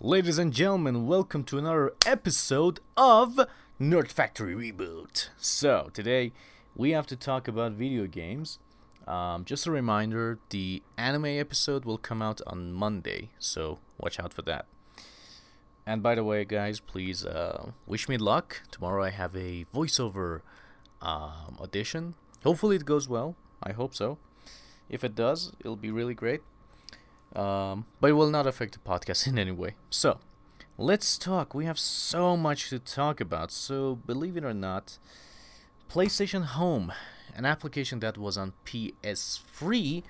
Ladies and gentlemen, welcome to another episode of Nerd Factory Reboot. So, today we have to talk about video games. Um, just a reminder the anime episode will come out on Monday, so watch out for that. And by the way, guys, please uh, wish me luck. Tomorrow I have a voiceover um, audition. Hopefully, it goes well. I hope so. If it does, it'll be really great. Um, but it will not affect the podcast in any way. So, let's talk. We have so much to talk about. So, believe it or not, PlayStation Home, an application that was on PS3,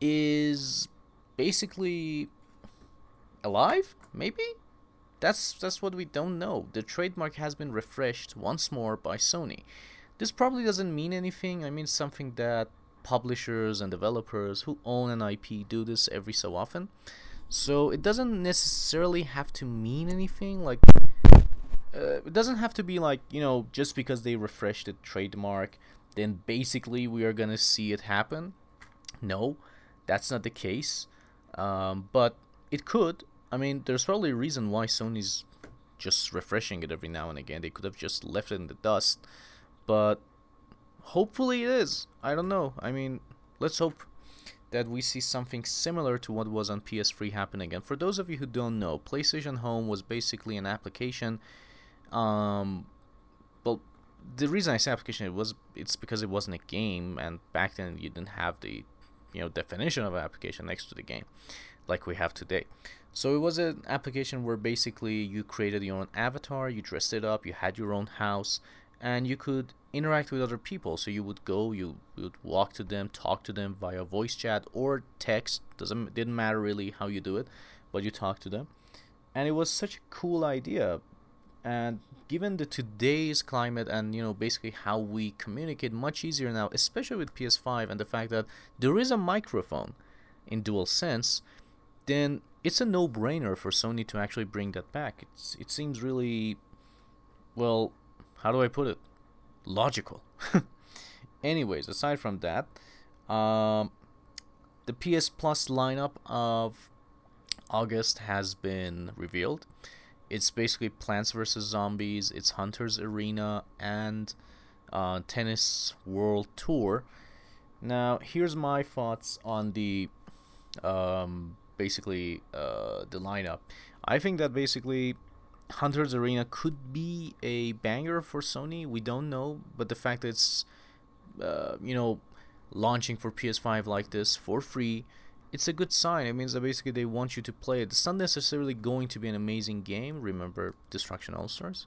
is basically alive. Maybe that's that's what we don't know. The trademark has been refreshed once more by Sony. This probably doesn't mean anything. I mean something that publishers and developers who own an IP do this every so often. So it doesn't necessarily have to mean anything. Like, uh, it doesn't have to be like, you know, just because they refreshed the trademark, then basically we are gonna see it happen. No, that's not the case. Um, but it could. I mean, there's probably a reason why Sony's just refreshing it every now and again. They could have just left it in the dust. But hopefully it is. I don't know. I mean, let's hope that we see something similar to what was on PS3 happen again. For those of you who don't know, PlayStation Home was basically an application. Um, well, the reason I say application it was it's because it wasn't a game, and back then you didn't have the, you know, definition of an application next to the game, like we have today. So it was an application where basically you created your own avatar, you dressed it up, you had your own house, and you could interact with other people. So you would go, you would walk to them, talk to them via voice chat or text. Doesn't didn't matter really how you do it, but you talk to them, and it was such a cool idea. And given the today's climate and you know basically how we communicate much easier now, especially with PS5 and the fact that there is a microphone in DualSense, then it's a no-brainer for Sony to actually bring that back. It's it seems really well, how do I put it? Logical. Anyways, aside from that, um, the PS Plus lineup of August has been revealed. It's basically Plants vs. Zombies, it's Hunter's Arena, and uh, Tennis World Tour. Now, here's my thoughts on the um, basically uh, the lineup. I think that basically Hunter's Arena could be a banger for Sony. We don't know, but the fact that it's uh, you know launching for PS5 like this for free, it's a good sign. It means that basically they want you to play it. It's not necessarily going to be an amazing game. Remember Destruction All Stars,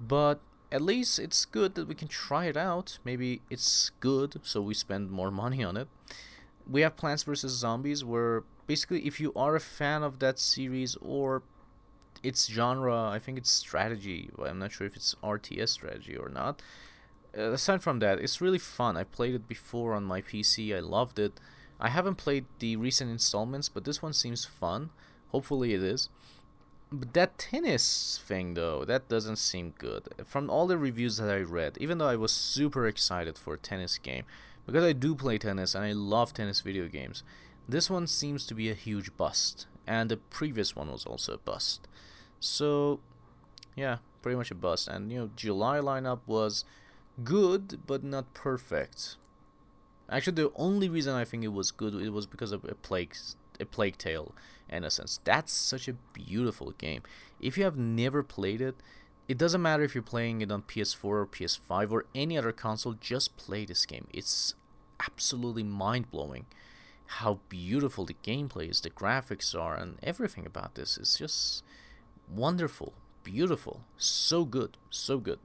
but at least it's good that we can try it out. Maybe it's good, so we spend more money on it. We have Plants vs Zombies, where basically if you are a fan of that series or its genre, I think it's strategy. I'm not sure if it's RTS strategy or not. Uh, aside from that, it's really fun. I played it before on my PC. I loved it. I haven't played the recent installments, but this one seems fun. Hopefully, it is. But that tennis thing, though, that doesn't seem good. From all the reviews that I read, even though I was super excited for a tennis game, because I do play tennis and I love tennis video games, this one seems to be a huge bust. And the previous one was also a bust. So, yeah, pretty much a bust. And you know, July lineup was good but not perfect. Actually, the only reason I think it was good it was because of a plague, a plague tale, in a sense. That's such a beautiful game. If you have never played it, it doesn't matter if you're playing it on PS4 or PS5 or any other console. Just play this game. It's absolutely mind blowing how beautiful the gameplay is, the graphics are, and everything about this is just wonderful, beautiful, so good, so good.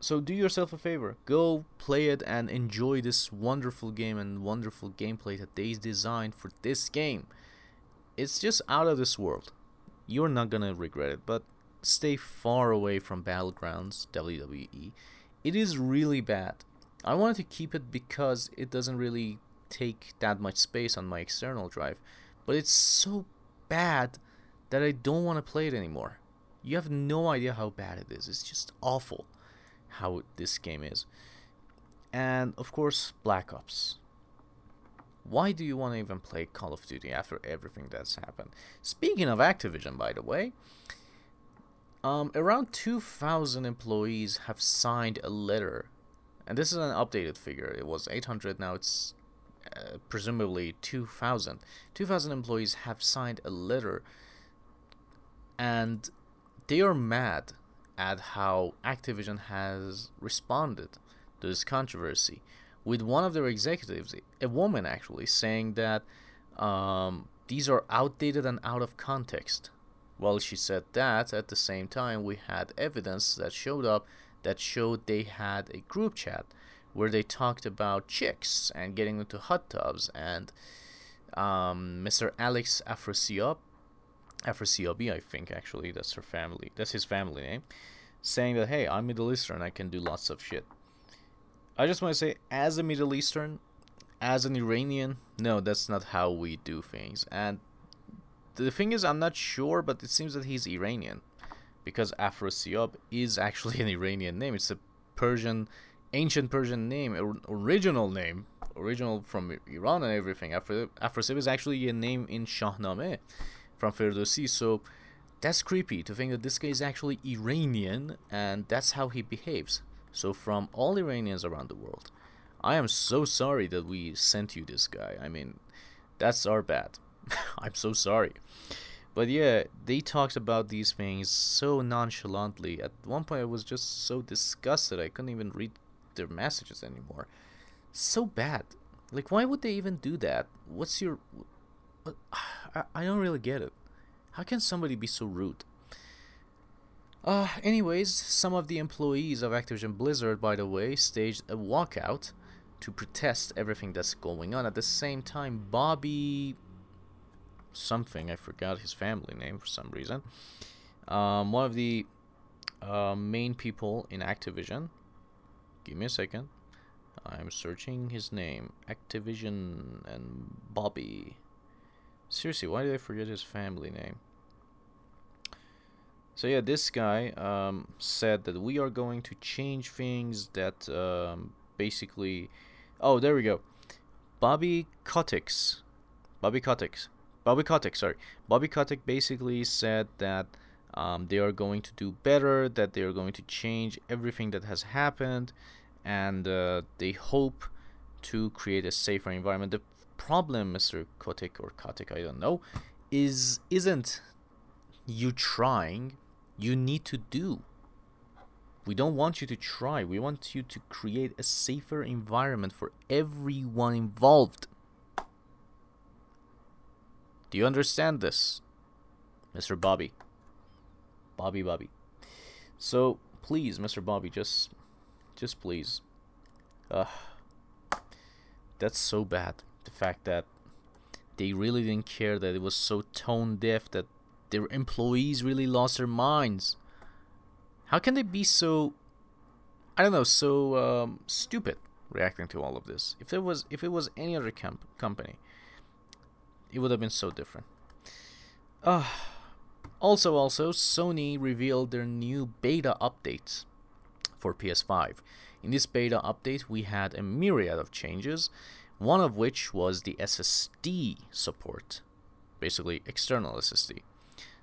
So do yourself a favor, go play it and enjoy this wonderful game and wonderful gameplay that they designed for this game. It's just out of this world. You're not gonna regret it, but stay far away from Battlegrounds WWE. It is really bad. I wanted to keep it because it doesn't really take that much space on my external drive, but it's so bad that I don't want to play it anymore. You have no idea how bad it is. It's just awful how this game is. And of course, Black Ops. Why do you want to even play Call of Duty after everything that's happened? Speaking of Activision, by the way, um, around 2,000 employees have signed a letter, and this is an updated figure. It was 800, now it's uh, presumably 2,000. 2,000 employees have signed a letter, and they are mad at how Activision has responded to this controversy with one of their executives, a woman actually, saying that um, these are outdated and out of context. Well, she said that, at the same time, we had evidence that showed up that showed they had a group chat where they talked about chicks and getting into hot tubs. And um, Mr. Alex Afrasiab, Afrasiabi, I think actually, that's her family, that's his family name, saying that, hey, I'm Middle Eastern, I can do lots of shit. I just want to say, as a Middle Eastern, as an Iranian, no, that's not how we do things. And the thing is, I'm not sure, but it seems that he's Iranian. Because Afrasiab is actually an Iranian name. It's a Persian, ancient Persian name, original name, original from Iran and everything. Afrasiab is actually a name in Shahnameh from Ferdowsi. So that's creepy to think that this guy is actually Iranian and that's how he behaves. So, from all Iranians around the world, I am so sorry that we sent you this guy. I mean, that's our bad. I'm so sorry. But yeah, they talked about these things so nonchalantly. At one point, I was just so disgusted I couldn't even read their messages anymore. So bad. Like, why would they even do that? What's your. I, I don't really get it. How can somebody be so rude? Uh, anyways, some of the employees of Activision Blizzard, by the way, staged a walkout to protest everything that's going on. At the same time, Bobby something, I forgot his family name for some reason, um, one of the uh, main people in Activision, give me a second, I'm searching his name, Activision and Bobby. Seriously, why did I forget his family name? So yeah, this guy um, said that we are going to change things that um, basically. Oh, there we go. Bobby Kotick. Bobby Kotick. Bobby Kotick, sorry. Bobby Kotick basically said that um, they are going to do better, that they are going to change everything that has happened, and uh, they hope to create a safer environment. The problem, Mr. Kotick or Kotick, I don't know, is isn't you trying you need to do. We don't want you to try. We want you to create a safer environment for everyone involved. Do you understand this, Mr. Bobby? Bobby Bobby. So please, Mr. Bobby, just just please. Uh that's so bad. Fact that they really didn't care that it was so tone deaf that their employees really lost their minds. How can they be so I don't know, so um, stupid reacting to all of this? If there was if it was any other comp- company, it would have been so different. Uh, also also Sony revealed their new beta updates for PS5. In this beta update, we had a myriad of changes, one of which was the SSD support, basically external SSD.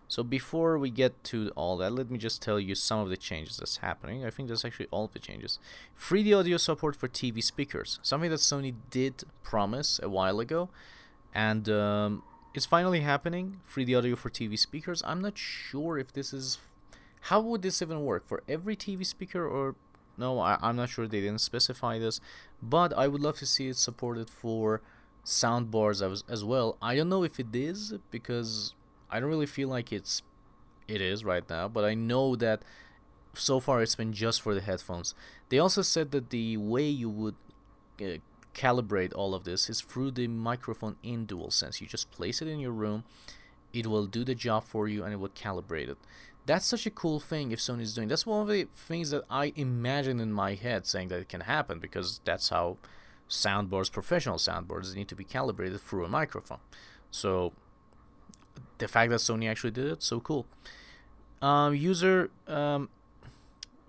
So before we get to all that, let me just tell you some of the changes that's happening. I think that's actually all the changes. 3D audio support for TV speakers, something that Sony did promise a while ago, and um, it's finally happening. 3D audio for TV speakers. I'm not sure if this is how would this even work for every TV speaker or no, I, I'm not sure they didn't specify this, but I would love to see it supported for soundbars as, as well. I don't know if it is because I don't really feel like it's it is right now, but I know that so far it's been just for the headphones. They also said that the way you would uh, calibrate all of this is through the microphone in DualSense. You just place it in your room, it will do the job for you, and it will calibrate it. That's such a cool thing if Sony's doing. That's one of the things that I imagine in my head saying that it can happen because that's how soundboards, professional soundboards, need to be calibrated through a microphone. So the fact that Sony actually did it, so cool. Um, user um,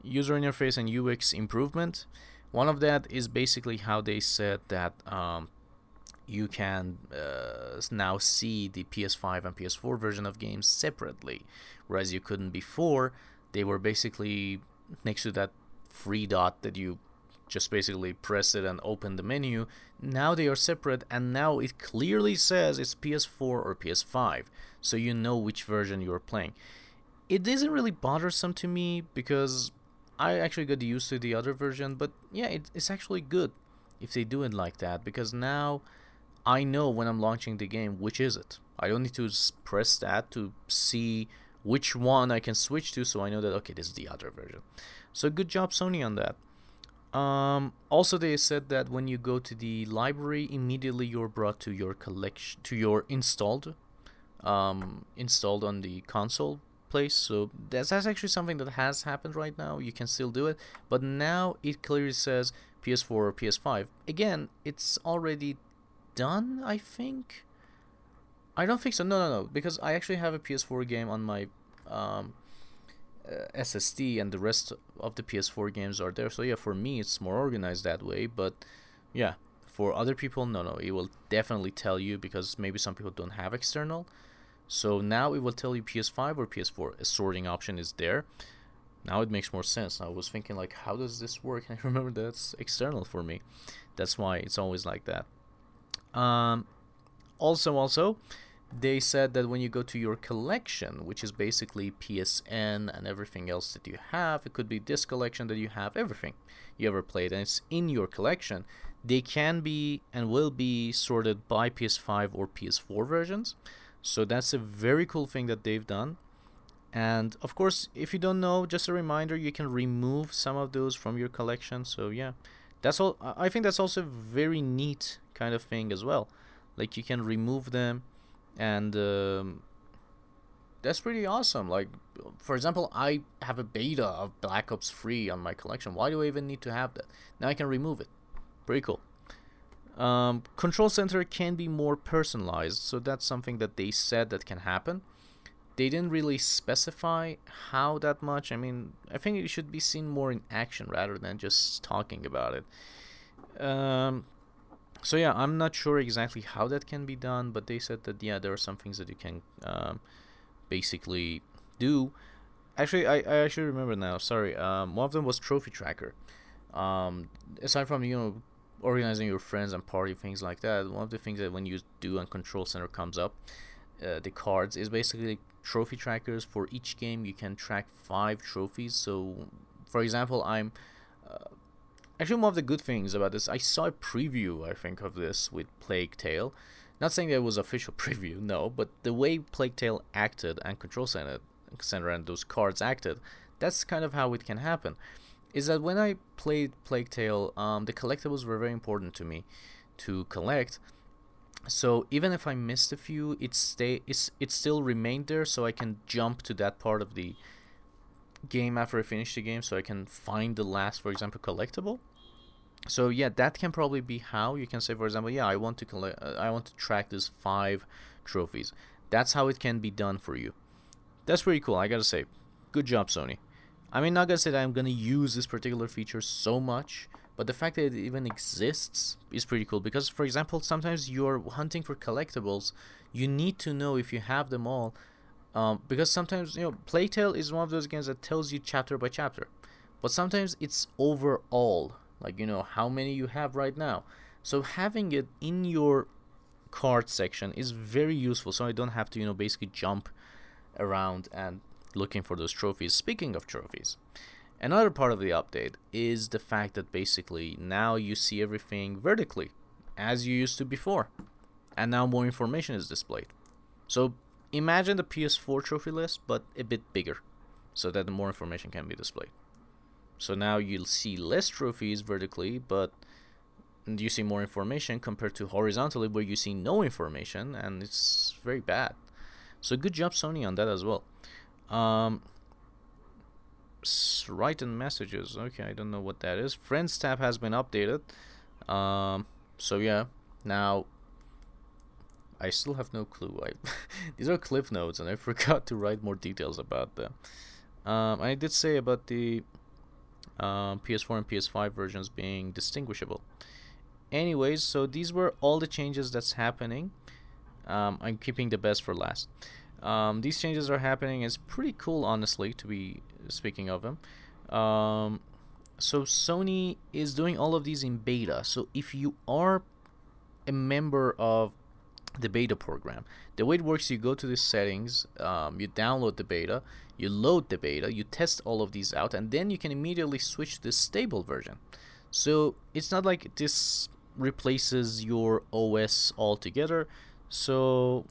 user interface and UX improvement. One of that is basically how they said that um, you can uh, now see the PS5 and PS4 version of games separately, whereas you couldn't before. They were basically next to that free dot that you just basically press it and open the menu. Now they are separate, and now it clearly says it's PS4 or PS5, so you know which version you're playing. It isn't really bothersome to me because I actually got used to the other version, but yeah, it, it's actually good if they do it like that because now I know when I'm launching the game which is it. I don't need to press that to see which one I can switch to so I know that okay this is the other version. So good job Sony on that. Um, also, they said that when you go to the library, immediately you're brought to your collection, to your installed, um, installed on the console place. So that's, that's actually something that has happened right now. You can still do it, but now it clearly says PS4 or PS5. Again, it's already done, I think. I don't think so. No, no, no, because I actually have a PS4 game on my um, uh, SSD and the rest of the PS4 games are there. So yeah, for me it's more organized that way. But yeah, for other people, no, no, it will definitely tell you because maybe some people don't have external. So now it will tell you PS5 or PS4. A sorting option is there. Now it makes more sense. I was thinking like, how does this work? And I remember that's external for me. That's why it's always like that. Um, also, also, they said that when you go to your collection, which is basically PSN and everything else that you have, it could be this collection that you have, everything you ever played, and it's in your collection, they can be and will be sorted by PS5 or PS4 versions. So that's a very cool thing that they've done. And of course, if you don't know, just a reminder, you can remove some of those from your collection. So yeah, that's all. I think that's also very neat kind of thing as well. Like you can remove them and um, that's pretty awesome. Like, for example, I have a beta of Black Ops 3 on my collection. Why do I even need to have that? Now I can remove it. Pretty cool. Um, Control Center can be more personalized, so that's something that they said that can happen. They didn't really specify how that much. I mean, I think it should be seen more in action rather than just talking about it. Um, so yeah, I'm not sure exactly how that can be done, but they said that yeah, there are some things that you can um, basically do. Actually, I, I actually remember now. Sorry, um, one of them was trophy tracker. Um, aside from you know organizing your friends and party things like that, one of the things that when you do and Control Center comes up, uh, the cards is basically trophy trackers for each game. You can track five trophies. So, for example, I'm uh, Actually, one of the good things about this, I saw a preview, I think, of this with Plague Tale. Not saying that it was official preview, no, but the way Plague Tale acted and Control Center, Center and those cards acted, that's kind of how it can happen. Is that when I played Plague Tale, um, the collectibles were very important to me to collect. So even if I missed a few, it stay it's it still remained there, so I can jump to that part of the game after I finish the game so I can find the last, for example, collectible. So yeah, that can probably be how you can say, for example, yeah, I want to collect, uh, I want to track these five trophies. That's how it can be done for you. That's pretty cool. I gotta say, good job, Sony. I mean, not gonna say that I'm gonna use this particular feature so much, but the fact that it even exists is pretty cool because, for example, sometimes you're hunting for collectibles, you need to know if you have them all um, because sometimes you know Plague Tale is one of those games that tells you chapter by chapter, but sometimes it's overall, like you know how many you have right now. So having it in your card section is very useful. So I don't have to you know basically jump around and looking for those trophies. Speaking of trophies, another part of the update is the fact that basically now you see everything vertically, as you used to before, and now more information is displayed. So imagine the PS4 trophy list, but a bit bigger, so that more information can be displayed. So now you'll see less trophies vertically, but you see more information compared to horizontally, where you see no information, and it's very bad. So good job, Sony, on that as well. Um, write-in messages. Okay, I don't know what that is. Friends tab has been updated. Um, so yeah, now I still have no clue. I these are cliff notes, and I forgot to write more details about them. Um, I did say about the um, PS4 and PS5 versions being distinguishable. anyways so these were all the changes that's happening um, i'm keeping the best for last um, these changes are happening it's pretty cool honestly to be speaking of them um, so sony is doing all of these in beta so if you are a member of the beta program the way it works you go to the settings um, you download the beta you load the beta you test all of these out and then you can immediately switch to the stable version so it's not like this replaces your OS altogether. So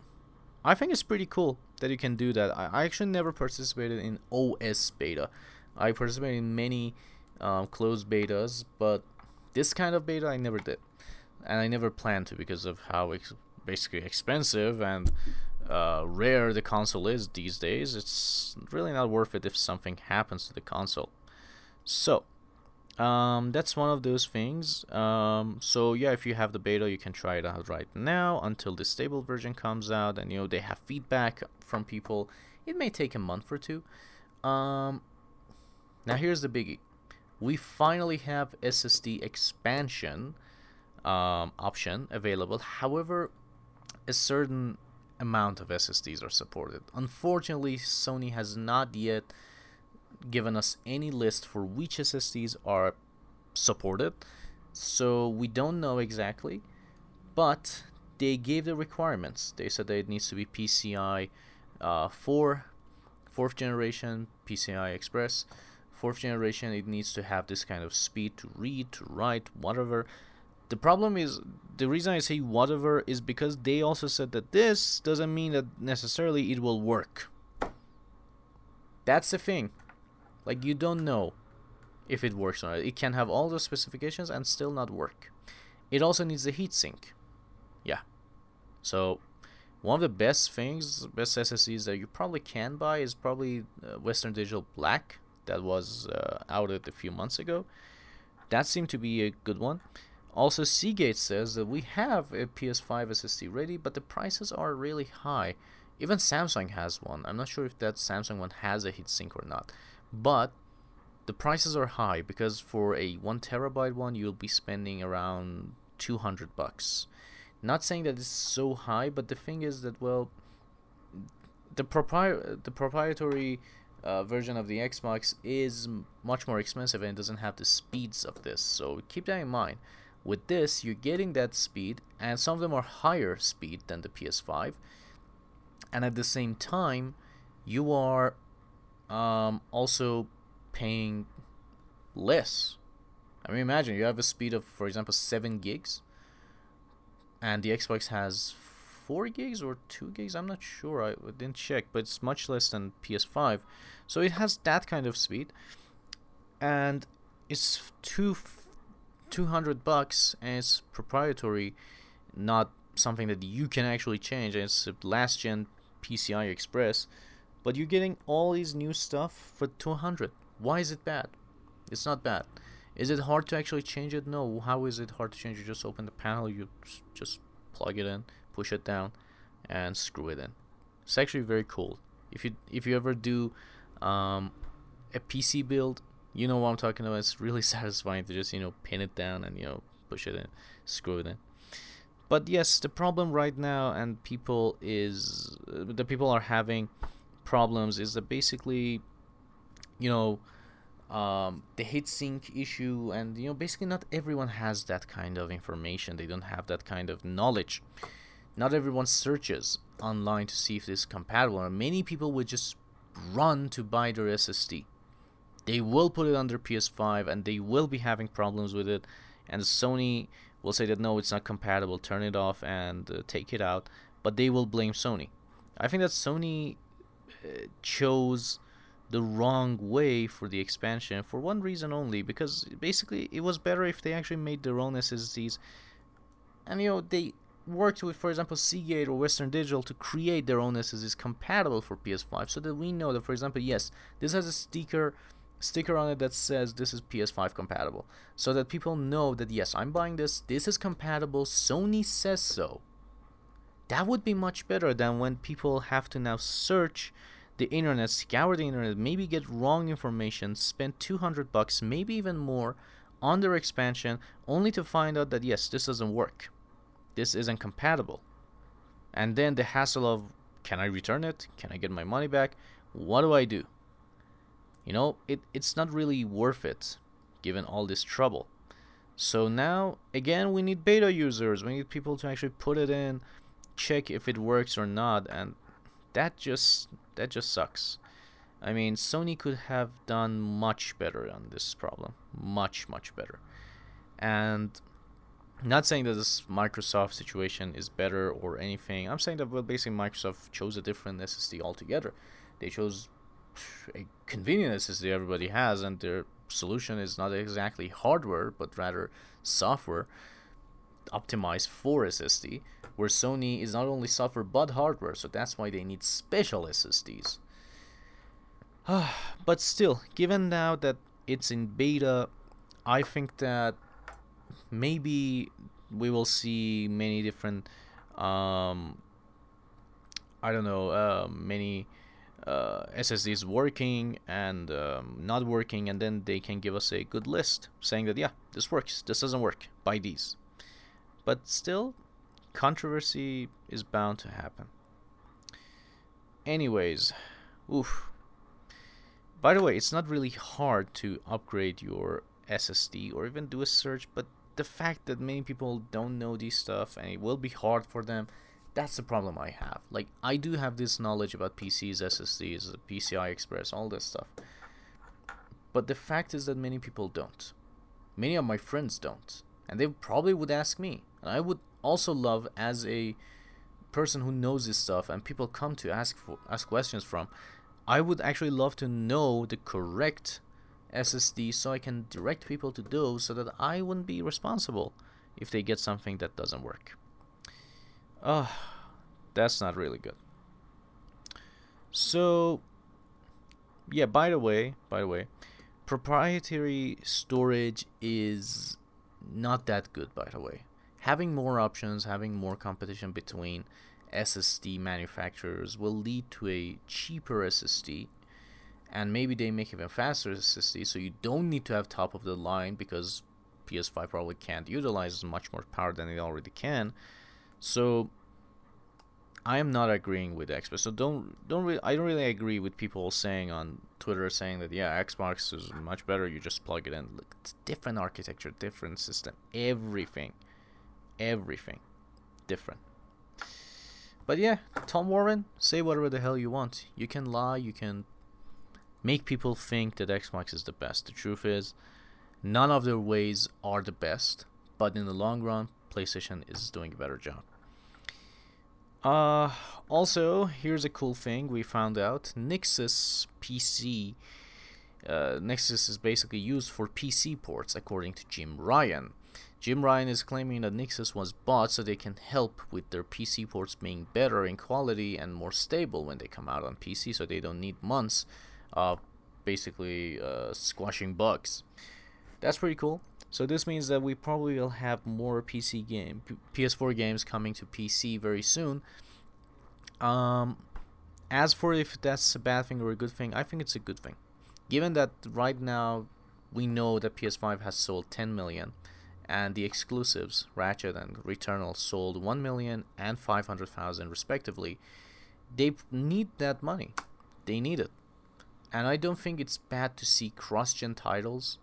I think it's pretty cool that you can do that. I actually never participated in OS beta. I participated in many um, closed betas, but this kind of beta I never did, and I never planned to because of how ex- basically expensive and uh, rare the console is these days. It's really not worth it if something happens to the console. So um, that's one of those things. Um, so yeah, if you have the beta, you can try it out right now until the stable version comes out, and you know they have feedback from people. It may take a month or two. Um, now here's the biggie: we finally have SSD expansion um, option available. However, a certain amount of SSDs are supported. Unfortunately, Sony has not yet given us any list for which SSDs are supported. So we don't know exactly, but they gave the requirements. They said that it needs to be PCI uh, 4, fourth generation, PCI Express. Fourth generation, it needs to have this kind of speed to read, to write, whatever. The problem is, the reason I say whatever is because they also said that this doesn't mean that necessarily it will work. That's the thing. Like you don't know if it works or not. It can have all those specifications and still not work. It also needs a heatsink. Yeah. So one of the best things, best SSDs that you probably can buy is probably uh, Western Digital Black that was uh, outed a few months ago. That seemed to be a good one. Also, Seagate says that we have a PS5 SSD ready, but the prices are really high. Even Samsung has one. I'm not sure if that Samsung one has a heatsink or not but the prices are high because for a one terabyte one you'll be spending around 200 bucks not saying that it's so high but the thing is that well the propri- the proprietary uh, version of the Xbox is much more expensive and doesn't have the speeds of this so keep that in mind with this you're getting that speed and some of them are higher speed than the PS5 and at the same time you are um, also paying less. I mean, imagine you have a speed of, for example, 7 gigs, and the Xbox has 4 gigs or 2 gigs. I'm not sure. I didn't check, but it's much less than PS5. So it has that kind of speed, and it's two, 200 bucks, and it's proprietary, not something that you can actually change. It's last gen PCI Express but you're getting all these new stuff for 200. Why is it bad? It's not bad. Is it hard to actually change it? No. How is it hard to change? You just open the panel, you just plug it in, push it down, and screw it in. It's actually very cool. If you if you ever do um, a PC build, you know what I'm talking about. It's really satisfying to just you know pin it down and you know push it in, screw it in. But yes, the problem right now, and people is uh, the people are having problems is that basically, you know, um, the heatsink issue, and you know, basically not everyone has that kind of information. They don't have that kind of knowledge. Not everyone searches online to see if this is compatible. And many people would just run to buy their SSD. They will put it under PS5, and they will be having problems with it. And Sony will say that no, it's not compatible. Turn it off and uh, take it out. But they will blame Sony. I think that Sony chose the wrong way for the expansion for one reason only because basically it was better if they actually made their own SSDs and you know they worked with for example Seagate or Western Digital to create their own SSDs compatible for PS5 so that we know that for example yes this has a sticker sticker on it that says this is PS5 compatible so that people know that yes I'm buying this this is compatible Sony says so that would be much better than when people have to now search the internet, scour the internet, maybe get wrong information, spend 200 bucks, maybe even more on their expansion only to find out that yes, this doesn't work. This isn't compatible. And then the hassle of can I return it? Can I get my money back? What do I do? You know, it, it's not really worth it given all this trouble. So now, again, we need beta users. We need people to actually put it in, check if it works or not, and that just that just sucks. I mean, Sony could have done much better on this problem, much much better. And not saying that this Microsoft situation is better or anything. I'm saying that well, basically Microsoft chose a different SSD altogether. They chose a convenient SSD everybody has, and their solution is not exactly hardware, but rather software optimized for SSD. Where Sony is not only software but hardware, so that's why they need special SSDs. but still, given now that it's in beta, I think that maybe we will see many different um, I don't know uh, many uh, SSDs working and um, not working and then they can give us a good list saying that yeah this works this doesn't work buy these. But still controversy is bound to happen. Anyways oof. By the way it's not really hard to upgrade your SSD or even do a search but the fact that many people don't know this stuff and it will be hard for them that's the problem I have. Like I do have this knowledge about PCs, SSDs, PCI Express, all this stuff. But the fact is that many people don't. Many of my friends don't. And they probably would ask me. And I would also love as a person who knows this stuff and people come to ask for ask questions from, I would actually love to know the correct SSD so I can direct people to those so that I wouldn't be responsible if they get something that doesn't work. Oh, that's not really good. So, yeah, by the way, by the way, proprietary storage is not that good, by the way. Having more options, having more competition between SSD manufacturers will lead to a cheaper SSD and maybe they make even faster SSD so you don't need to have top of the line because PS5 probably can't utilize as much more power than it already can. So I am not agreeing with Xbox. So don't don't really I don't really agree with people saying on Twitter saying that yeah Xbox is much better. You just plug it in. Look, it's different architecture, different system, everything, everything, different. But yeah, Tom Warren, say whatever the hell you want. You can lie. You can make people think that Xbox is the best. The truth is, none of their ways are the best, but in the long run, PlayStation is doing a better job. Uh, also, here's a cool thing we found out Nixxes PC. Uh, Nixxes is basically used for PC ports, according to Jim Ryan. Jim Ryan is claiming that Nixxes was bought so they can help with their PC ports being better in quality and more stable when they come out on PC, so they don't need months of basically uh, squashing bugs. That's pretty cool. So this means that we probably will have more PC game, P- PS4 games coming to PC very soon. Um, as for if that's a bad thing or a good thing, I think it's a good thing. Given that right now we know that PS5 has sold 10 million and the exclusives, Ratchet and Returnal, sold 1 million and 500,000 respectively, they need that money. They need it. And I don't think it's bad to see cross-gen titles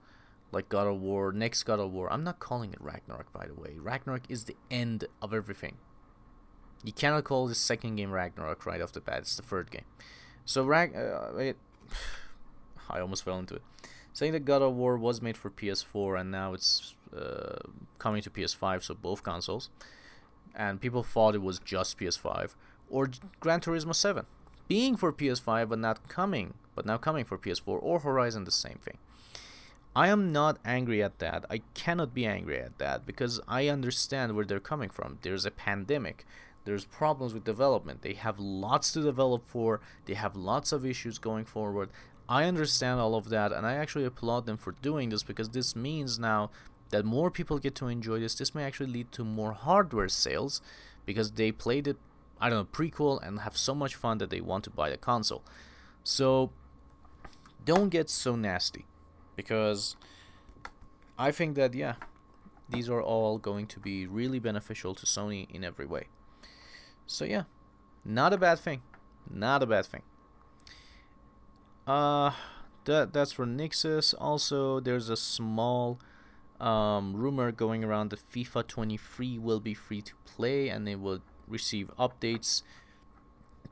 like God of War, next God of War. I'm not calling it Ragnarok, by the way. Ragnarok is the end of everything. You cannot call the second game Ragnarok right off the bat. It's the third game. So Rag, uh, it, I almost fell into it. Saying that God of War was made for PS4 and now it's uh, coming to PS5, so both consoles. And people thought it was just PS5 or Gran Turismo 7 being for PS5 but not coming, but now coming for PS4 or Horizon the same thing. I am not angry at that. I cannot be angry at that because I understand where they're coming from. There's a pandemic. There's problems with development. They have lots to develop for. They have lots of issues going forward. I understand all of that and I actually applaud them for doing this because this means now that more people get to enjoy this. This may actually lead to more hardware sales because they played it I don't know, prequel and have so much fun that they want to buy the console. So don't get so nasty because I think that yeah, these are all going to be really beneficial to Sony in every way. So yeah, not a bad thing. Not a bad thing. Uh that that's for Nixxes. Also, there's a small um, rumor going around that FIFA 23 will be free to play and they will receive updates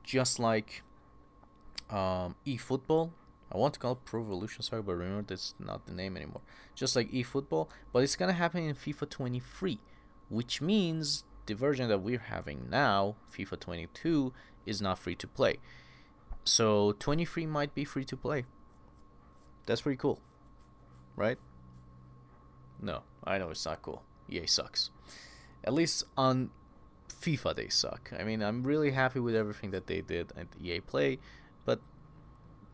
just like um, eFootball. I want to call it Pro Evolution Soccer, but remember that's not the name anymore. Just like eFootball, but it's gonna happen in FIFA 23, which means the version that we're having now, FIFA 22, is not free to play. So 23 might be free to play. That's pretty cool, right? No, I know it's not cool. EA sucks. At least on FIFA they suck. I mean, I'm really happy with everything that they did at EA Play,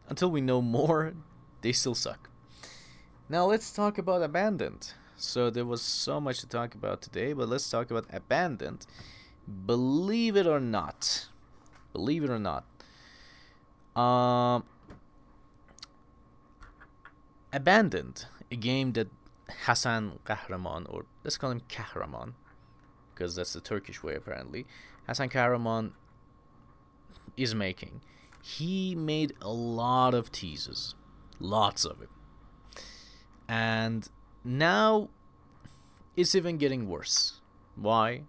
until we know more, they still suck. Now let's talk about Abandoned. So there was so much to talk about today, but let's talk about Abandoned. Believe it or not, believe it or not, um, Abandoned, a game that Hassan Kahraman, or let's call him Kahraman, because that's the Turkish way apparently. Hassan Kahraman is making. He made a lot of teases, lots of it, and now it's even getting worse. Why?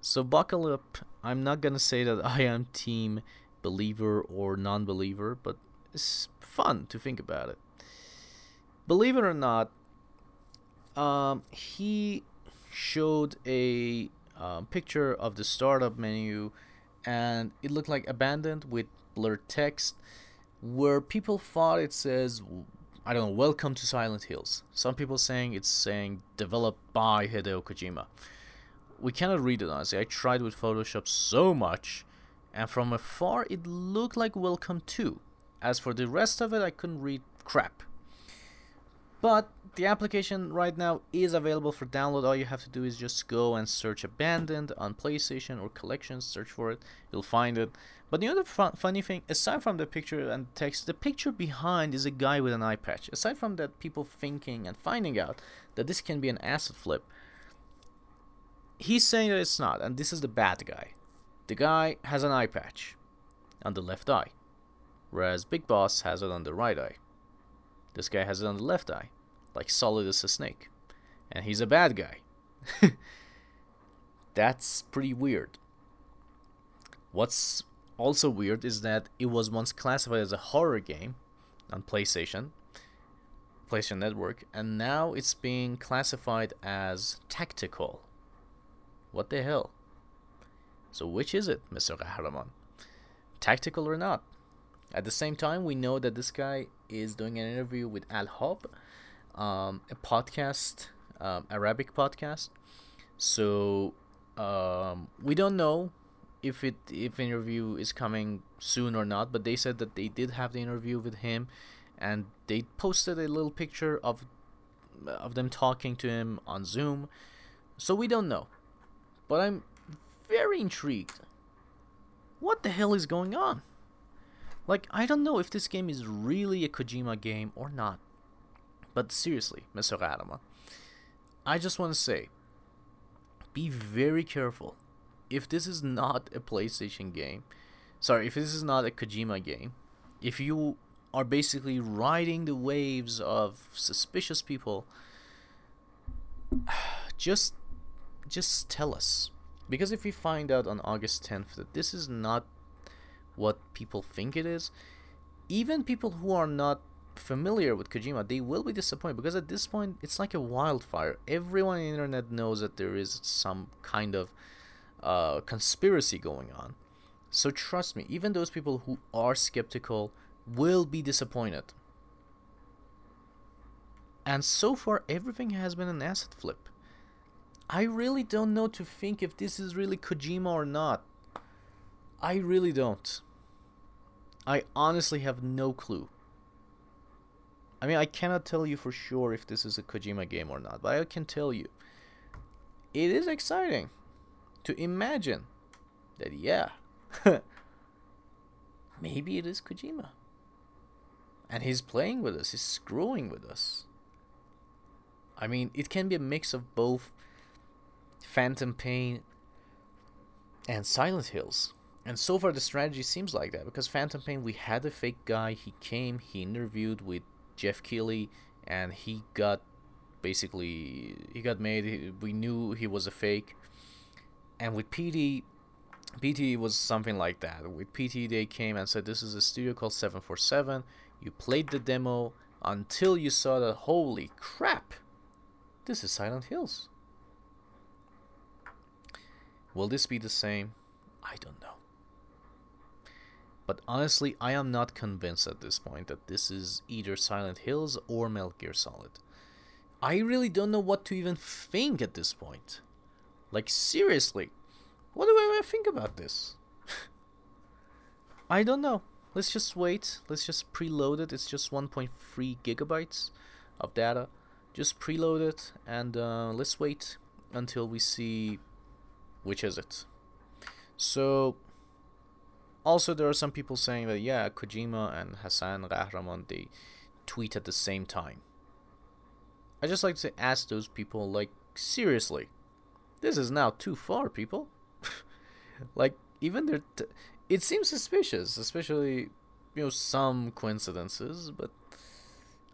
So buckle up. I'm not gonna say that I am team believer or non-believer, but it's fun to think about it. Believe it or not, um, he showed a um, picture of the startup menu and it looked like abandoned with blurred text where people thought it says I don't know, welcome to Silent Hills. Some people saying it's saying developed by Hideo Kojima. We cannot read it honestly. I tried with Photoshop so much, and from afar it looked like Welcome to. As for the rest of it, I couldn't read crap. But the application right now is available for download. All you have to do is just go and search Abandoned on PlayStation or Collections, search for it. You'll find it. But the other fun- funny thing, aside from the picture and text, the picture behind is a guy with an eye patch. Aside from that, people thinking and finding out that this can be an asset flip, he's saying that it's not, and this is the bad guy. The guy has an eye patch on the left eye, whereas Big Boss has it on the right eye. This guy has it on the left eye, like solid as a snake. And he's a bad guy. That's pretty weird. What's also weird is that it was once classified as a horror game on PlayStation, PlayStation Network, and now it's being classified as tactical. What the hell? So which is it, Mr. Kahraman? Tactical or not? At the same time, we know that this guy is doing an interview with Al Hob, um, a podcast, um, Arabic podcast. So um, we don't know if it if interview is coming soon or not, but they said that they did have the interview with him, and they posted a little picture of of them talking to him on Zoom. So we don't know, but I'm very intrigued. What the hell is going on? Like, I don't know if this game is really a Kojima game or not. But seriously, Mr. Adama, I just want to say be very careful. If this is not a PlayStation game, sorry, if this is not a Kojima game, if you are basically riding the waves of suspicious people, just just tell us. Because if we find out on August 10th that this is not what people think it is, even people who are not familiar with Kojima, they will be disappointed because at this point it's like a wildfire. Everyone on the internet knows that there is some kind of uh, conspiracy going on. So trust me, even those people who are skeptical will be disappointed. And so far, everything has been an asset flip. I really don't know to think if this is really Kojima or not. I really don't. I honestly have no clue. I mean, I cannot tell you for sure if this is a Kojima game or not, but I can tell you it is exciting to imagine that, yeah, maybe it is Kojima. And he's playing with us, he's screwing with us. I mean, it can be a mix of both Phantom Pain and Silent Hills. And so far, the strategy seems like that because Phantom Pain, we had a fake guy. He came, he interviewed with Geoff Keighley, and he got basically he got made. We knew he was a fake. And with PT, PT was something like that. With PT, they came and said, This is a studio called 747. You played the demo until you saw that, holy crap, this is Silent Hills. Will this be the same? I don't know. But honestly, I am not convinced at this point that this is either Silent Hills or Metal Gear Solid. I really don't know what to even think at this point. Like, seriously, what do I think about this? I don't know. Let's just wait. Let's just preload it. It's just 1.3 gigabytes of data. Just preload it and uh, let's wait until we see which is it. So, also there are some people saying that yeah, Kojima and Hasan Kahraman they tweet at the same time. I just like to ask those people like seriously, this is now too far, people. like even their, t- it seems suspicious, especially you know some coincidences, but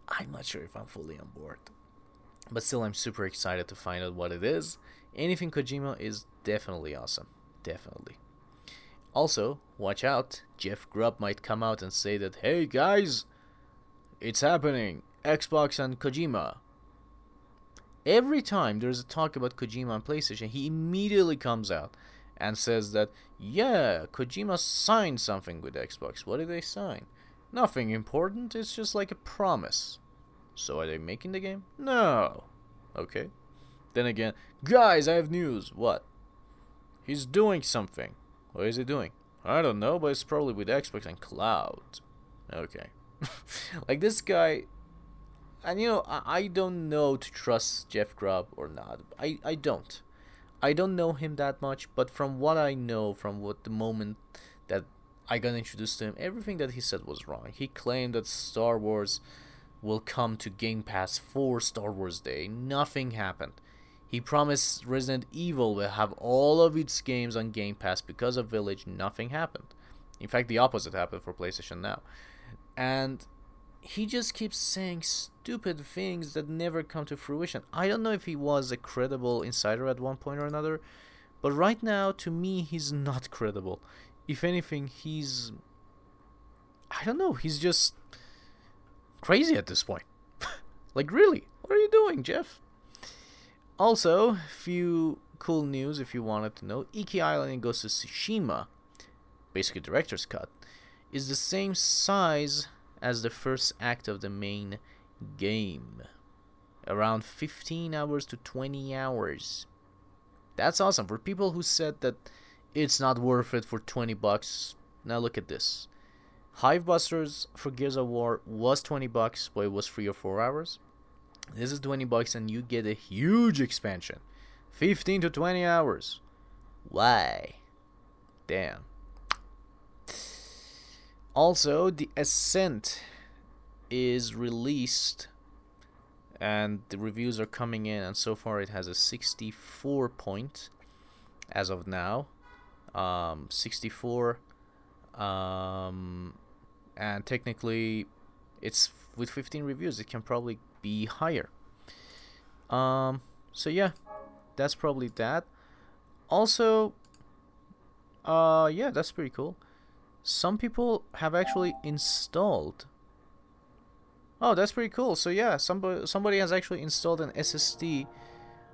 I'm not sure if I'm fully on board. But still, I'm super excited to find out what it is. Anything Kojima is definitely awesome, definitely. Also, watch out, Jeff Grubb might come out and say that, hey guys, it's happening, Xbox and Kojima. Every time there's a talk about Kojima and PlayStation, he immediately comes out and says that, yeah, Kojima signed something with Xbox. What did they sign? Nothing important, it's just like a promise. So are they making the game? No. Okay. Then again, guys, I have news. What? He's doing something. What is he doing? I don't know, but it's probably with Xbox and cloud. Okay. like this guy and you know, I, I don't know to trust Jeff Grubb or not. I, I don't. I don't know him that much, but from what I know, from what the moment that I got introduced to him, everything that he said was wrong. He claimed that Star Wars will come to Game Pass for Star Wars Day. Nothing happened. He promised Resident Evil will have all of its games on Game Pass because of Village. Nothing happened. In fact, the opposite happened for PlayStation Now. And he just keeps saying stupid things that never come to fruition. I don't know if he was a credible insider at one point or another, but right now, to me, he's not credible. If anything, he's. I don't know, he's just crazy at this point. like, really? What are you doing, Jeff? Also, few cool news if you wanted to know Iki Island in Ghost of Tsushima, basically director's cut, is the same size as the first act of the main game. Around 15 hours to 20 hours. That's awesome. For people who said that it's not worth it for 20 bucks, now look at this. Hivebusters for Gears of War was 20 bucks, but it was 3 or 4 hours. This is 20 bucks and you get a huge expansion. 15 to 20 hours. Why? Damn. Also, the Ascent is released and the reviews are coming in and so far it has a 64 point as of now. Um, 64 um, and technically it's with 15 reviews it can probably be higher. Um, so yeah, that's probably that. Also, uh, yeah, that's pretty cool some people have actually installed. Oh that's pretty cool. So yeah somebody somebody has actually installed an ssd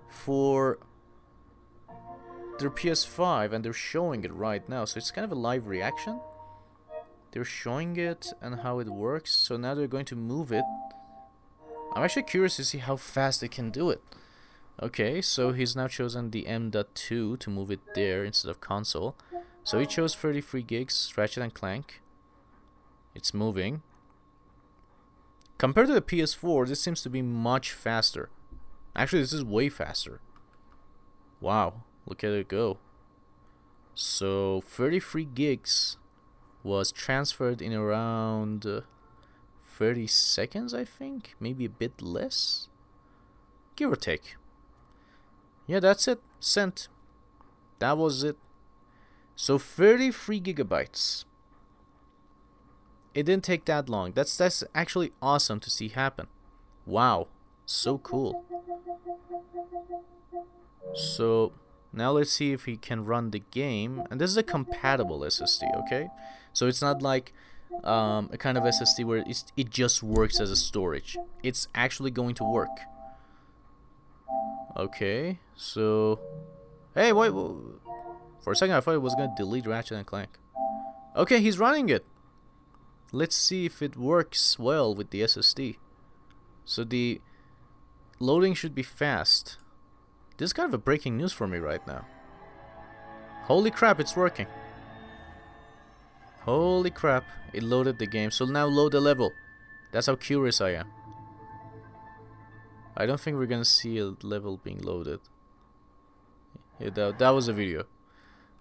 for their ps5 and they're showing it right now. So it's kind of a live reaction. They're showing it and how it works. So now they're going to move it. I'm actually curious to see how fast they can do it. Okay so he's now chosen the m.2 to move it there instead of console so he chose 33 gigs, Ratchet and Clank. It's moving. Compared to the PS4, this seems to be much faster. Actually, this is way faster. Wow, look at it go. So 33 gigs was transferred in around uh, 30 seconds, I think, maybe a bit less. give or take. Yeah, that's it. Sent. That was it. So 33 gigabytes. It didn't take that long. That's that's actually awesome to see happen. Wow, so cool. So now let's see if he can run the game. And this is a compatible SSD, okay? So it's not like um, a kind of SSD where it just works as a storage. It's actually going to work. Okay, so... Hey, wait, wait, for a second I thought it was to delete Ratchet and Clank. Okay, he's running it. Let's see if it works well with the SSD. So the loading should be fast. This is kind of a breaking news for me right now. Holy crap, it's working. Holy crap, it loaded the game. So now load the level. That's how curious I am. I don't think we're gonna see a level being loaded. Yeah, that, that was a video.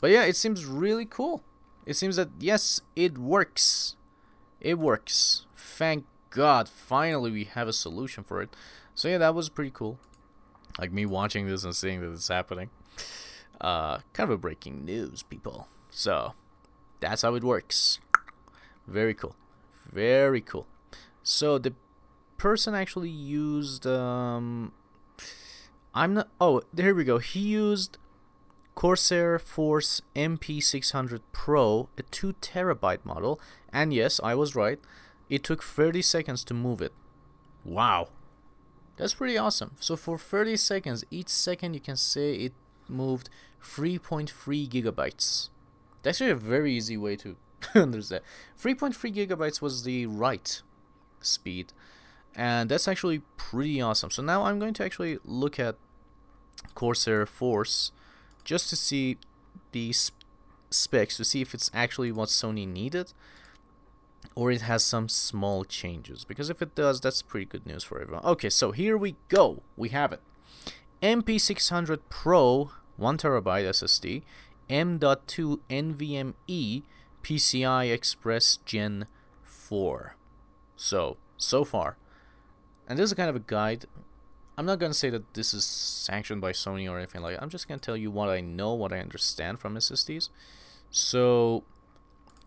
But yeah, it seems really cool. It seems that, yes, it works. It works. Thank God, finally we have a solution for it. So yeah, that was pretty cool. Like me watching this and seeing that it's happening. Uh, kind of a breaking news, people. So, that's how it works. Very cool. Very cool. So the person actually used um I'm not oh here we go he used Corsair Force MP600 Pro a 2 terabyte model and yes I was right it took 30 seconds to move it. Wow. That's pretty awesome. So for 30 seconds each second you can say it moved 3.3 gigabytes. That's actually a very easy way to understand. 3.3 gigabytes was the right speed and that's actually pretty awesome. So now I'm going to actually look at Corsair Force just to see the specs to see if it's actually what Sony needed or it has some small changes because if it does that's pretty good news for everyone. Okay, so here we go. We have it. MP600 Pro 1 terabyte SSD M.2 NVMe PCI Express Gen 4. So, so far and this is kind of a guide. I'm not to say that this is sanctioned by Sony or anything like that. I'm just to tell you what I know, what I understand from SSDs. So,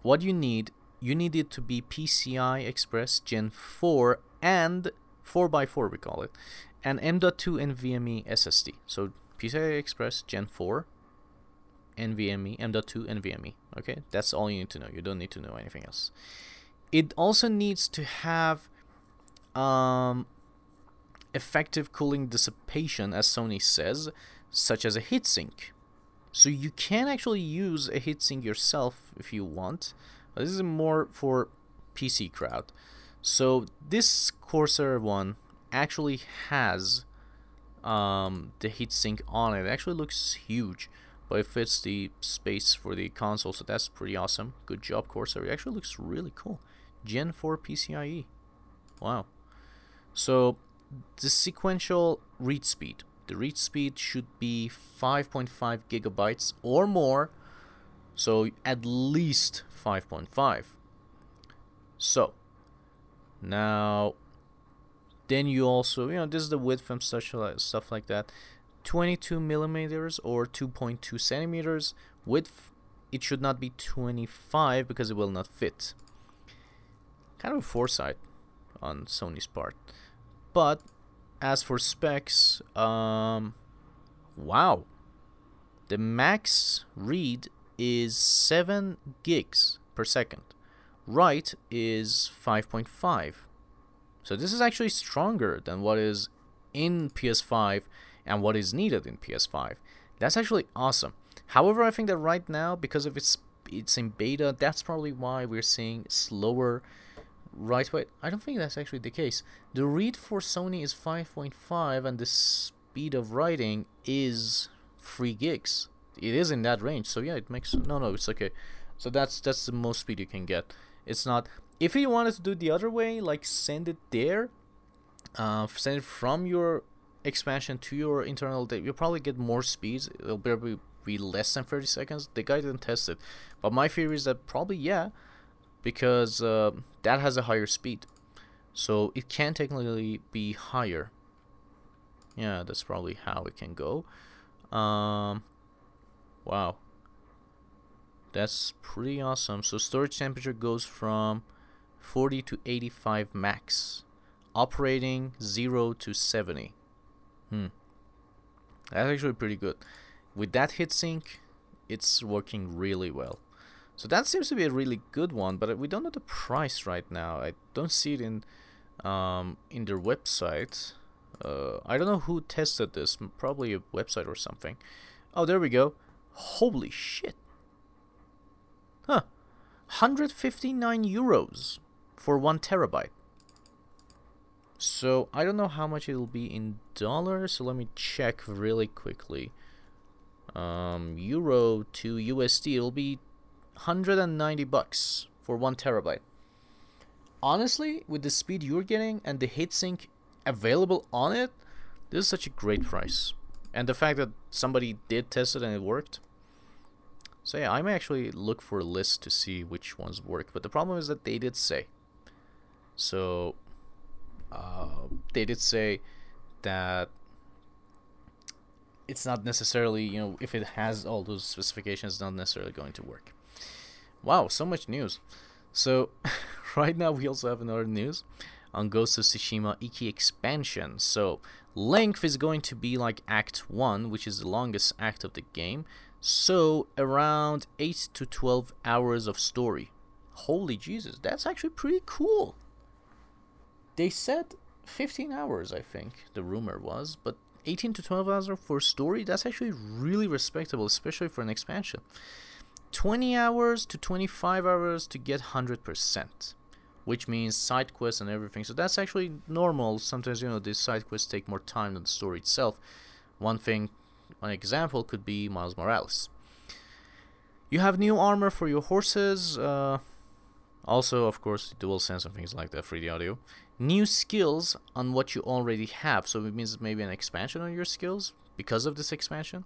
what you need, you need it to be PCI Express Gen 4 and 4x4 we call it, and M.2 NVMe SSD. So, PCI Express Gen 4, NVMe, M.2 NVMe. Okay, that's all you need to know. You don't need to know anything else. It also needs to have um, effective cooling dissipation, as Sony says, such as a heatsink. So you can actually use a heatsink yourself if you want. But this is more for PC crowd. So this Corsair one actually has um, the heatsink on it. It actually looks huge, but it fits the space for the console, so that's pretty awesome. Good job, Corsair. It actually looks really cool. Gen 4 PCIe. Wow. So the sequential read speed. The read speed should be 5.5 gigabytes or more. So at least 5.5. So now then you also you know this is the width from such stuff like that 22 millimeters or 2.2 centimeters width it should not be 25 because it will not fit kind of a foresight on Sony's part. But as for specs, um, wow, the max read is 7 gigs per second. Write is 5.5. So this is actually stronger than what is in PS5 and what is needed in PS5. That's actually awesome. However, I think that right now, because of its it's in beta, that's probably why we're seeing slower right wait I don't think that's actually the case. The read for Sony is 5.5 and the speed of writing is 3 gigs. It is in that range so yeah it makes no no it's okay. So that's that's the most speed you can get. It's not if you wanted to do the other way like send it there uh, send it from your expansion to your internal you'll probably get more speeds. It'll probably be less than 30 seconds. The guy didn't test it. But my theory is that probably yeah because uh, that has a higher speed. So it can technically be higher. Yeah, that's probably how it can go. Um, wow. That's pretty awesome. So storage temperature goes from 40 to 85 max. Operating 0 to 70. Hmm. That's actually pretty good. With that heatsink, it's working really well. So that seems to be a really good one, but we don't know the price right now. I don't see it in um, in their website. Uh, I don't know who tested this. Probably a website or something. Oh, there we go. Holy shit. Huh. 159 euros for one terabyte. So I don't know how much it'll be in dollars. So let me check really quickly. Um, euro to USD, it'll be 190 bucks for one terabyte. Honestly, with the speed you're getting and the heatsink available on it, this is such a great price. And the fact that somebody did test it and it worked. So yeah, I may actually look for a list to see which ones work. But the problem is that they did say. So uh, they did say that it's not necessarily, you know, if it has all those specifications, it's not necessarily going to work. Wow, so much news. So, right now we also have another news on Ghost of Tsushima Iki expansion. So, length is going to be like Act 1, which is the longest act of the game. So, around 8 to 12 hours of story. Holy Jesus, that's actually pretty cool. They said 15 hours, I think, the rumor was, but 18 to 12 hours for story, that's actually really respectable, especially for an expansion. 20 hours to 25 hours to get 100%, which means side quests and everything. So that's actually normal. Sometimes, you know, these side quests take more time than the story itself. One thing, one example could be Miles Morales. You have new armor for your horses. Uh, also, of course, DualSense and things like that for the audio. New skills on what you already have. So it means maybe an expansion on your skills because of this expansion.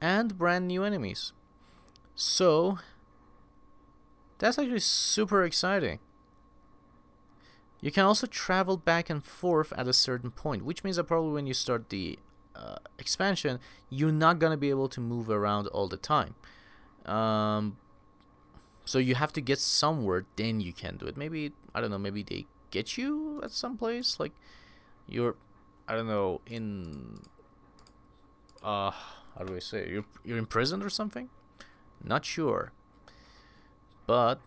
And brand new enemies. So, that's actually super exciting. You can also travel back and forth at a certain point, which means that probably when you start the uh, expansion, you're not gonna be able to move around all the time. Um, so you have to get somewhere, then you can do it. Maybe I don't know. Maybe they get you at some place, like you're, I don't know, in uh, how do I say? You're you're imprisoned or something. Not sure. But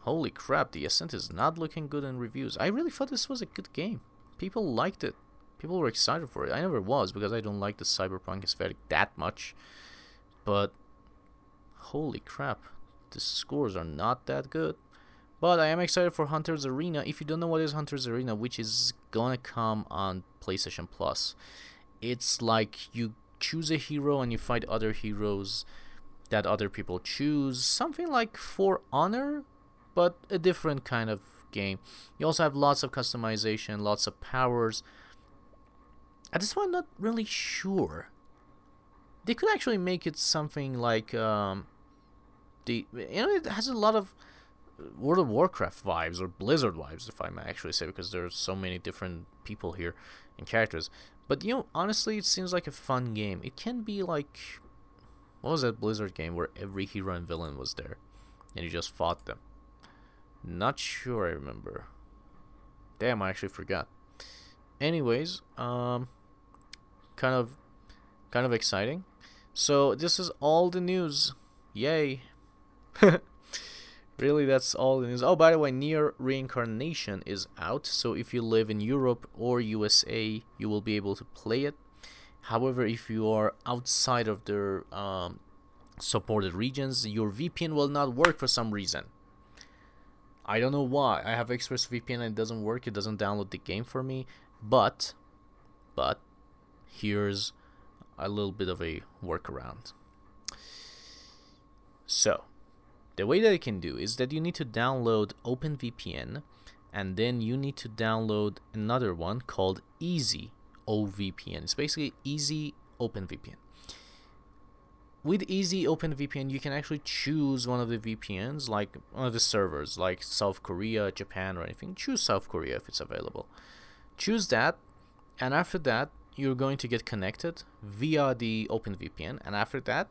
holy crap, the Ascent is not looking good in reviews. I really thought this was a good game. People liked it. People were excited for it. I never was because I don't like the cyberpunk aesthetic that much. But holy crap, the scores are not that good. But I am excited for Hunter's Arena. If you don't know what is Hunter's Arena, which is gonna come on PlayStation Plus, it's like you choose a hero and you fight other heroes that other people choose. Something like For Honor, but a different kind of game. You also have lots of customization, lots of powers. At this point, I'm not really sure. They could actually make it something like um, the you know it has a lot of World of Warcraft vibes or Blizzard vibes, if I may actually say, because there's so many different people here and characters. But you know, honestly, it seems like a fun game. It can be like what was that Blizzard game where every hero and villain was there, and you just fought them? Not sure I remember. Damn, I actually forgot. Anyways, um, kind of, kind of exciting. So this is all the news. Yay! really, that's all the news. Oh, by the way, NieR Reincarnation is out. So if you live in Europe or USA, you will be able to play it. However, if you are outside of their um, supported regions, your VPN will not work for some reason. I don't know why. I have ExpressVPN and it doesn't work. It doesn't download the game for me. But, but, here's a little bit of a workaround. So, the way that you can do is that you need to download OpenVPN and then you need to download another one called Easy OVPN. It's basically Easy OpenVPN. With Easy OpenVPN, you can actually choose one of the VPNs, like one of the servers, like South Korea, Japan, or anything. Choose South Korea if it's available. Choose that, and after that, you're going to get connected via the OpenVPN, and after that,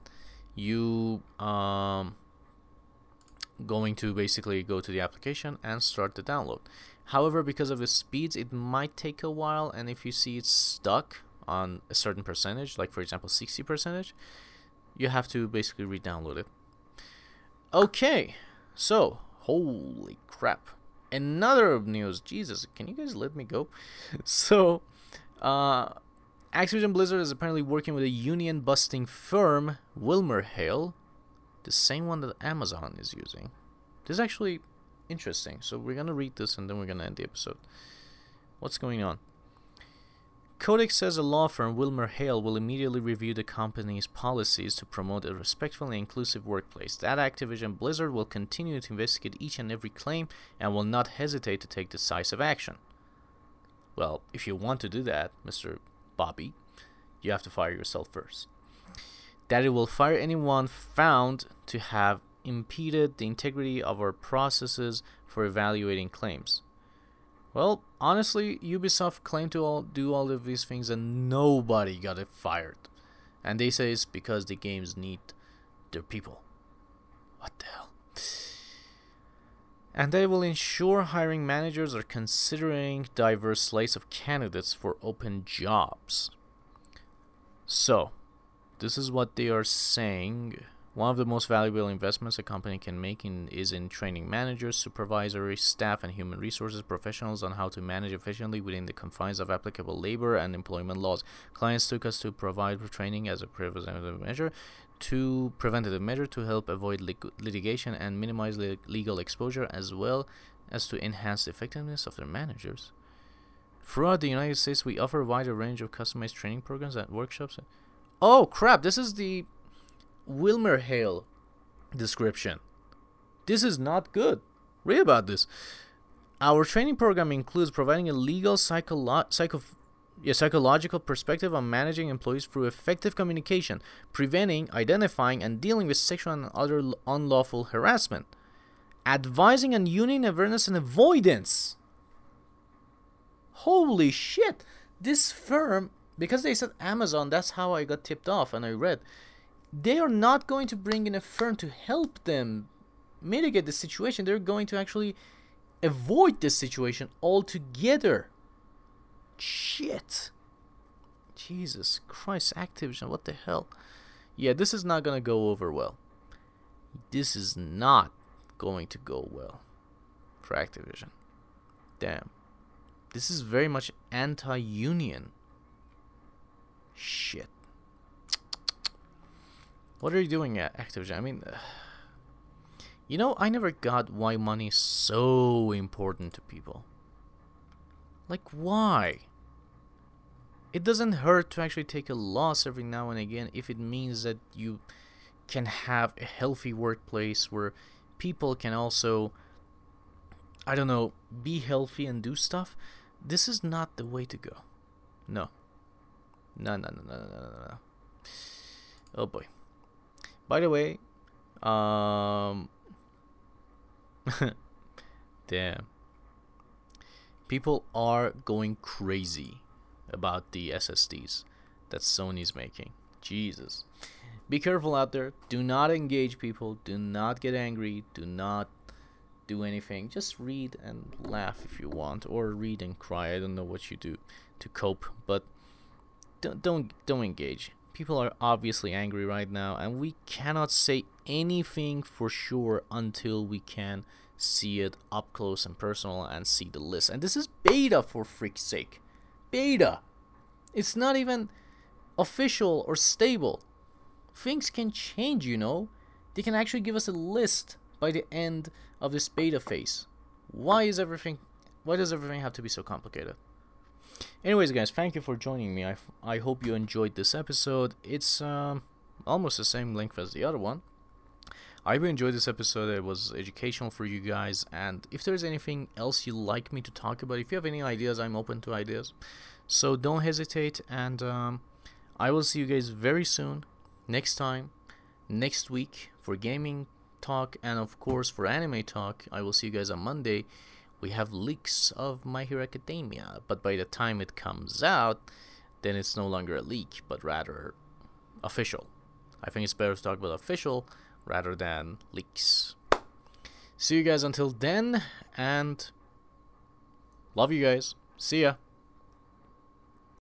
you um, going to basically go to the application and start the download. However, because of the speeds, it might take a while, and if you see it's stuck on a certain percentage, like for example 60 percentage, you have to basically re-download it. Okay, so holy crap, another news. Jesus, can you guys let me go? So, uh, Activision Blizzard is apparently working with a union-busting firm, WilmerHale, the same one that Amazon is using. This is actually interesting. So we're gonna read this and then we're gonna end the episode. What's going on? Codex says a law firm, WilmerHale, will immediately review the company's policies to promote a respectful and inclusive workplace. That Activision Blizzard will continue to investigate each and every claim and will not hesitate to take decisive action. Well, if you want to do that, Mr. Bobby, you have to fire yourself first. That it will fire anyone found to have impeded the integrity of our processes for evaluating claims. Well, honestly, Ubisoft claimed to all, do all of these things and nobody got it fired. And they say it's because the games need their people. What the hell? And they will ensure hiring managers are considering diverse slates of candidates for open jobs. So, this is what they are saying. One of the most valuable investments a company can make in, is in training managers, supervisory staff, and human resources professionals on how to manage efficiently within the confines of applicable labor and employment laws. Clients took us to provide training as a preventative measure to preventative measure to help avoid lit- litigation and minimize le- legal exposure as well as to enhance the effectiveness of their managers. Throughout the United States, we offer a wider range of customized training programs and workshops. Oh crap, this is the WilmerHale description. This is not good. Read about this. Our training program includes providing a legal psycholo- psycho- psychological perspective on managing employees through effective communication, preventing, identifying, and dealing with sexual and other unlawful harassment, advising on union awareness and avoidance. Holy shit! This firm, because they said Amazon, that's how I got tipped off and I read they are not going to bring in a firm to help them mitigate the situation. They're going to actually avoid this situation altogether. Shit. Jesus Christ, Activision, what the hell? Yeah, this is not going to go over well. This is not going to go well for Activision. Damn. This is very much anti union. Shit. What are you doing at Activision? I mean, you know, I never got why money is so important to people. Like, why? It doesn't hurt to actually take a loss every now and again if it means that you can have a healthy workplace where people can also, I don't know, be healthy and do stuff. This is not the way to go. No. No, no, no, no, no, no, no. Oh boy. By the way, um, damn, people are going crazy about the SSDs that Sony's making. Jesus. Be careful out there. Do not engage people. Do not get angry. Do not do anything. Just read and laugh if you want, or read and cry. I don't know what you do to cope, but don't don't don't engage people are obviously angry right now, and we cannot say anything for sure until we can see it up close and personal and see the list. And this is beta for freak's sake. Beta. It's not even official or stable. Things can change, you know. They can actually give us a list by the end of this beta phase. Why is everything why does everything have to be so complicated? Anyways, guys, thank you for joining me. I, f- I hope you enjoyed this episode. It's um, almost the same length as the other one. I really enjoyed this episode. It was educational for you guys. And if there's anything else you'd like me to talk about, if you have any ideas, I'm open to ideas. So don't hesitate. And um, I will see you guys very soon, next time, next week for gaming talk, and of course for anime talk. I will see you guys on Monday we have leaks of My Hero Academia, but by the time it comes out, then it's no longer a leak, but rather official. I think it's better to talk about official rather than leaks. See you guys until then, and love you guys. See ya.